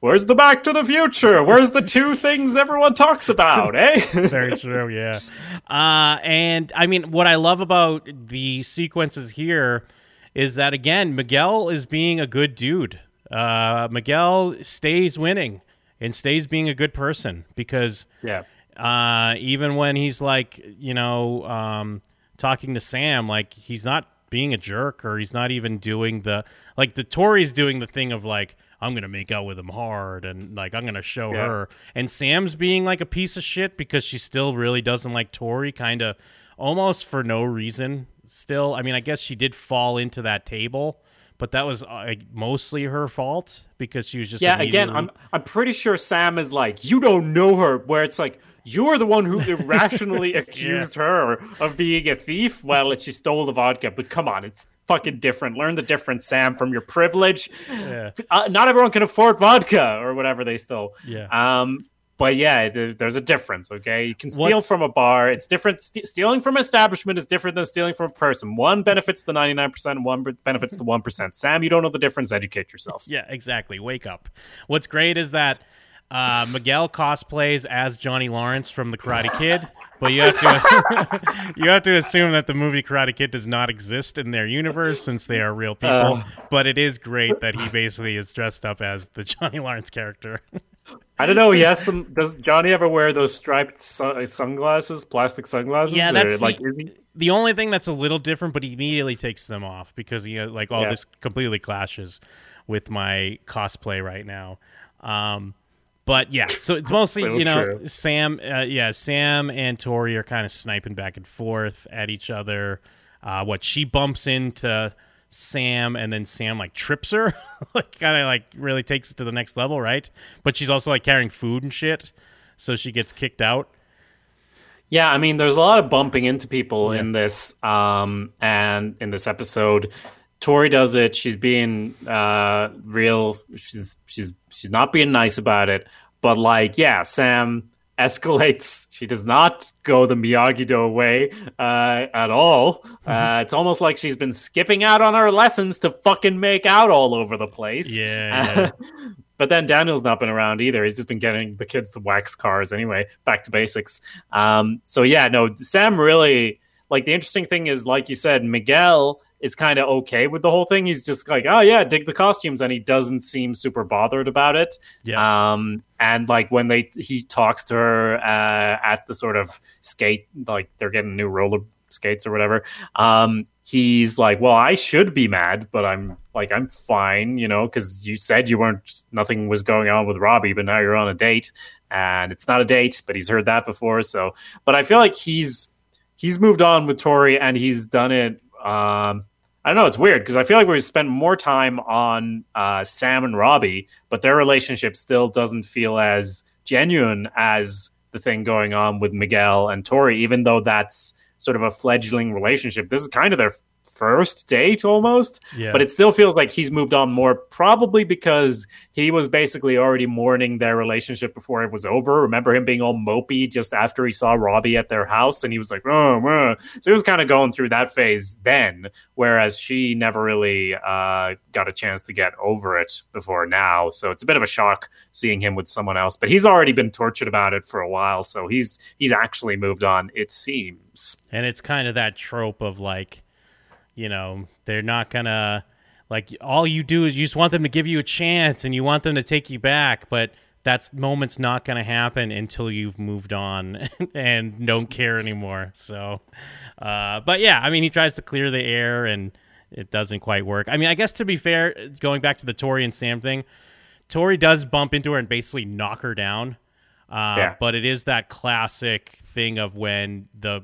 where's the Back to the Future? Where's the two things everyone talks about, eh? Very true, yeah. Uh, and I mean, what I love about the sequences here is that again, Miguel is being a good dude. Uh, Miguel stays winning and stays being a good person because yeah. Uh, even when he's like, you know, um, talking to Sam, like he's not being a jerk or he's not even doing the like the Tory's doing the thing of like I'm gonna make out with him hard and like I'm gonna show Yeah. her, and Sam's being like a piece of shit because she still really doesn't like Tory, kind of almost for no reason. Still, I mean, I guess she did fall into that table. But that was uh, mostly her fault because she was just Yeah, again, I'm I'm pretty sure Sam is like, you don't know her, where it's like you're the one who irrationally accused her of being a thief. Well, she stole the vodka, but come on, it's fucking different. Learn the difference, Sam, from your privilege. Yeah. Uh, not everyone can afford vodka or whatever they stole. Yeah. Um, but yeah, there's a difference. Okay, you can steal What's- from a bar. It's different. St- stealing from an establishment is different than stealing from a person. One benefits the 99, percent and one be- benefits the one percent. Sam, you don't know the difference. Educate yourself. Yeah, exactly. Wake up. What's great is that uh, Miguel cosplays as Johnny Lawrence from The Karate Kid, but you have to you have to assume that the movie Karate Kid does not exist in their universe since they are real people. but it is great that he basically is dressed up as the Johnny Lawrence character. I don't know. He has some. Does Johnny ever wear those striped su- sunglasses, plastic sunglasses? Yeah, that's like. he- the only thing that's a little different, but he immediately takes them off because he uh, like, all Yeah. this completely clashes with my cosplay right now. Um, but yeah, so it's mostly So you know true. Sam, uh, yeah, Sam and Tory are kind of sniping back and forth at each other. Uh, what she bumps into Sam, and then Sam like trips her, like kind of like really takes it to the next level, right? But she's also like carrying food and shit, so she gets kicked out. Yeah, I mean, there's a lot of bumping into people in this, um, and in this episode, Tory does it. She's being uh, real. She's she's she's not being nice about it. But like, yeah, Sam escalates. She does not go the Miyagi Do way uh, at all. Uh, it's almost like she's been skipping out on her lessons to fucking make out all over the place. Yeah, but then Daniel's not been around either. He's just been getting the kids to wax cars anyway. Back to basics. Um, so yeah, no, Sam really like the interesting thing is, like you said, Miguel is kind of okay with the whole thing. He's just like, oh yeah, dig the costumes, and he doesn't seem super bothered about it. Yeah. Um, and like when they he talks to her uh, at the sort of skate, like they're getting new roller skates or whatever. Um, he's like, well, I should be mad, but I'm like, I'm fine, you know, because you said you weren't, nothing was going on with Robby, but now you're on a date, and it's not a date, but he's heard that before. So, but I feel like he's he's moved on with Tory, and he's done it. Um, I don't know. It's weird because I feel like we spent more time on uh, Sam and Robby, but their relationship still doesn't feel as genuine as the thing going on with Miguel and Tory, even though that's sort of a fledgling relationship. This is kind of their first date almost, Yeah. but it still feels like he's moved on more, probably because he was basically already mourning their relationship before it was over. Remember him being all mopey just after he saw Robby at their house, and he was like, oh, so he was kind of going through that phase then, whereas she never really uh, got a chance to get over it before now. So it's a bit of a shock seeing him with someone else, but he's already been tortured about it for a while, so he's he's actually moved on. It seems. and it's kind of that trope of like you know they're not gonna like all you do is you just want them to give you a chance and you want them to take you back but that's moment's not gonna happen until you've moved on and don't care anymore. So uh, but yeah i mean he tries to clear the air and it doesn't quite work. I mean i guess to be fair going back to the tory and sam thing tory does bump into her and basically knock her down. Uh, Yeah. but it is that classic thing of when the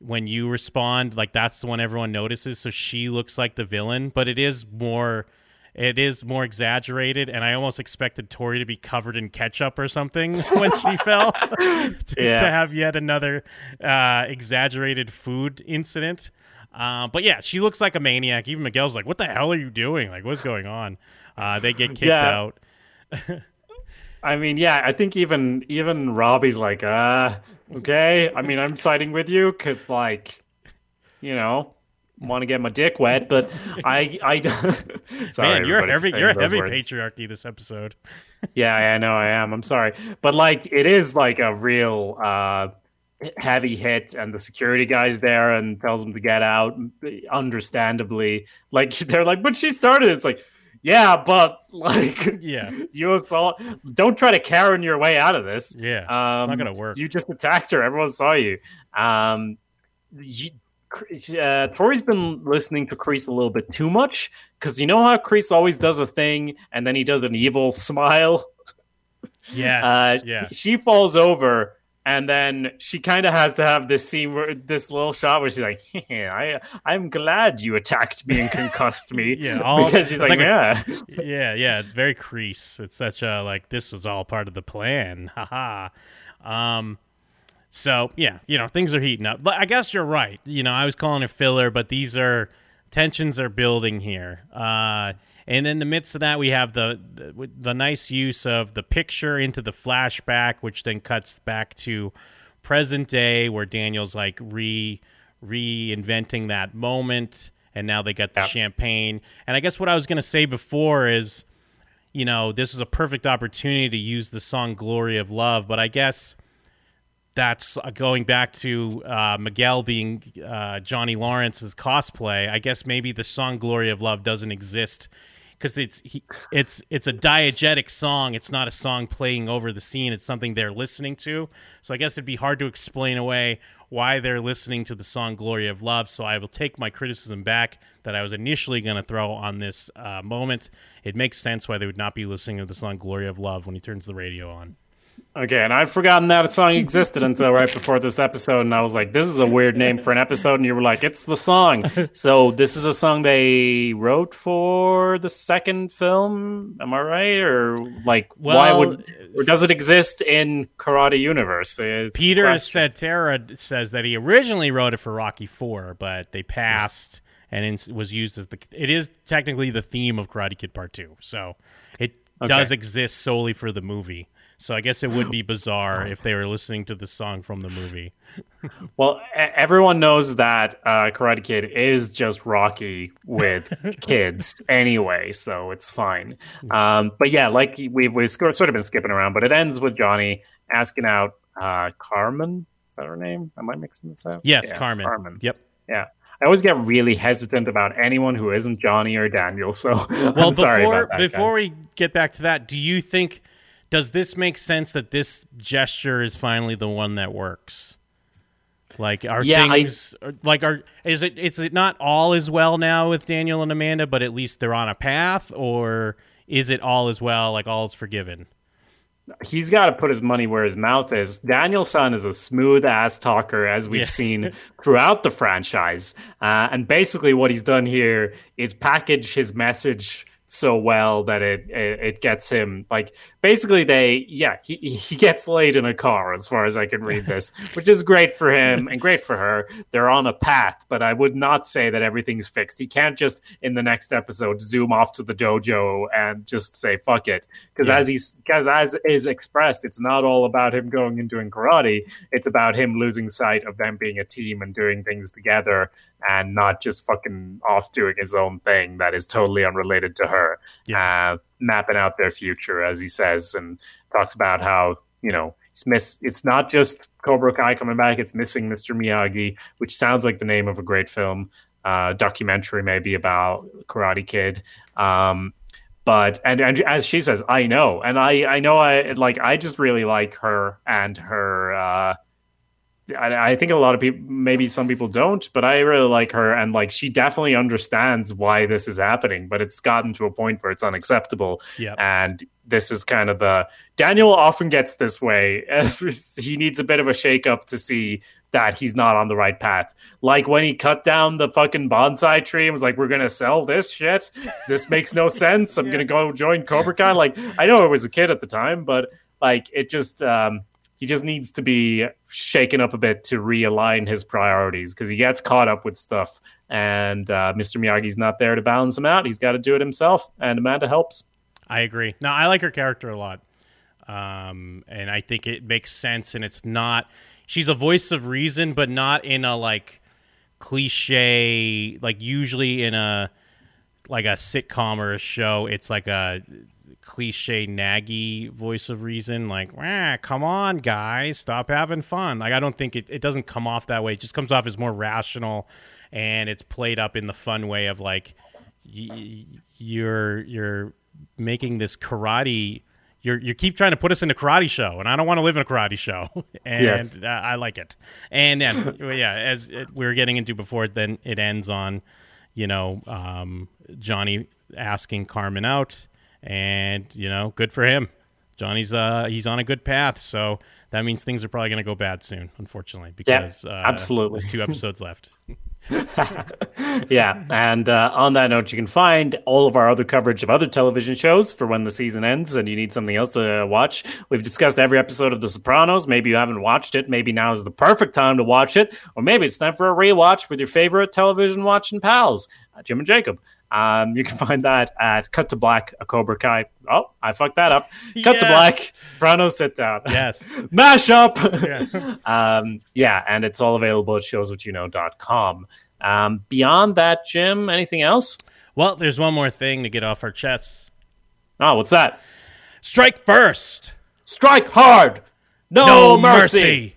when you respond like that's the one everyone notices so she looks like the villain but it is more it is more exaggerated and i almost expected tory to be covered in ketchup or something when she fell to, Yeah. to have yet another uh, exaggerated food incident Uh, but yeah, she looks like a maniac. Even Miguel's like, "What the hell are you doing? Like, what's going on?" Uh, they get kicked Yeah. out. I mean, yeah, I think even even Robby's like, uh, okay. I mean, I'm siding with you because, like, you know, want to get my dick wet, but I, I, sorry, Man, you're heavy. You're heavy words. patriarchy this episode. Yeah, I know I am. I'm sorry, but like, it is like a real uh, heavy hit, and the security guy's there and tells them to get out. Understandably, like they're like, but she started. It's like, yeah, but like, Yeah, you assault. Don't try to Karen your way out of this. yeah. Um, it's not gonna work. You just attacked her. Everyone saw you. Um, you uh, Tory's been listening to Kreese a little bit too much because you know how Kreese always does a thing and then he does an evil smile. yes. Uh, yeah. She falls over and then she kind of has to have this scene where this little shot where she's like, "I, I'm glad you attacked me and concussed me." Yeah, all- because she's like, like a- "Yeah." yeah, yeah, it's very Kreese. It's such a like this was all part of the plan. Haha. um so yeah, you know, things are heating up. But I guess you're right. You know, I was calling it filler, but these are tensions are building here. Uh and in the midst of that, we have the, the the nice use of the picture into the flashback, which then cuts back to present day, where Daniel's like re reinventing that moment, and now they got the Yeah. champagne. And I guess what I was going to say before is, you know, this is a perfect opportunity to use the song "Glory of Love," but I guess that's uh, going back to uh, Miguel being uh, Johnny Lawrence's cosplay. I guess maybe the song "Glory of Love" doesn't exist because it's he, it's it's a diegetic song. It's not a song playing over the scene. It's something they're listening to. So I guess it'd be hard to explain away why they're listening to the song "Glory of Love." So I will take my criticism back that I was initially going to throw on this uh, moment. It makes sense why they would not be listening to the song "Glory of Love" when he turns the radio on. Okay, and I'd forgotten that a song existed until right before this episode, and I was like, "This is a weird name for an episode," and you were like, "It's the song." so this is a song they wrote for the second film. Am I right? Or like, why would? Or does it exist in Karate Universe? It's Peter. Cetera says that he originally wrote it for Rocky Four, but they passed and it was used as the. It is technically the theme of Karate Kid Part Two, so it does exist solely for the movie. So I guess it would be bizarre if they were listening to the song from the movie. Well, everyone knows that uh, Karate Kid is just Rocky with kids anyway, so it's fine. Um, but yeah, like we've we've sort of been skipping around, but it ends with Johnny asking out uh, Carmen. Is that her name? Am I mixing this up? Yes, Yeah, Carmen. Carmen. Yep. Yeah. I always get really hesitant about anyone who isn't Johnny or Daniel. So Well, I'm sorry before before guys. we get back to that, do you think does this make sense that this gesture is finally the one that works? Like are Yeah, things are- like are is it is it not all as well now with Daniel and Amanda, but at least they're on a path, or is it all as well like all is forgiven? he's got to put his money where his mouth is. Daniel San is a smooth ass talker, as we've Yeah. seen throughout the franchise. Uh, and basically, what he's done here is package his message so well that it, it it gets him like basically they yeah he he gets laid in a car as far as I can read this which is great for him and great for her. They're on a path but I would not say that everything's fixed. He can't just in the next episode zoom off to the dojo and just say fuck it. Because Yeah. as he's because as is expressed it's not all about him going and doing karate. It's about him losing sight of them being a team and doing things together and not just fucking off doing his own thing that is totally unrelated to her. Uh, mapping out their future as he says and talks about how you know it's it's not just cobra kai coming back it's missing mr miyagi which sounds like the name of a great film uh documentary maybe about karate kid um but and, and as she says i know and i i know i like i just really like her and her uh I, I think a lot of people, maybe some people don't, but I really like her, and like she definitely understands why this is happening. But it's gotten to a point where it's unacceptable, Yep. and this is kind of the Daniel often gets this way as he needs a bit of a shakeup to see that he's not on the right path. Like when he cut down the fucking bonsai tree and was like, "We're gonna sell this shit. This makes no sense. I'm gonna go join Cobra Kai." Like I know I was a kid at the time, but like it just um, he just needs to be shaken up a bit to realign his priorities because he gets caught up with stuff, and uh, Mr. Miyagi's not there to balance him out. He's got to do it himself, and Amanda helps. I agree. No, I like her character a lot, um, and I think it makes sense. And it's not. She's a voice of reason, but not in a like cliche. Like usually in a like a sitcom or a show, it's like a cliche naggy voice of reason like come on guys stop having fun. Like i don't think it, it doesn't come off that way. It just comes off as more rational and it's played up in the fun way of like y- you're you're making this karate you're you keep trying to put us in a karate show and i don't want to live in a karate show. And Yes. uh, i like it. And then yeah as it, we were getting into before then it ends on you know um, johnny asking carmen out and you know good for him johnny's uh he's on a good path so that means things are probably going to go bad soon unfortunately because uh, absolutely. there's two episodes left yeah, and uh, on that note, you can find all of our other coverage of other television shows for when the season ends and you need something else to watch. We've discussed every episode of The Sopranos. Maybe you haven't watched it. Maybe now is the perfect time to watch it, or maybe it's time for a rewatch with your favorite television watching pals, uh, Jim and Jacob. Um, you can find that at Cut to Black, a Cobra Kai. Oh, I fucked that up. Cut to Black, Sopranos sit down. yes Mash up. Yeah. um, yeah, and it's all available at showswhatyouknow.com. Um, beyond that, Jim, anything else? well there's one more thing to get off our chests Oh, what's that? strike first Strike hard. No, no mercy. mercy.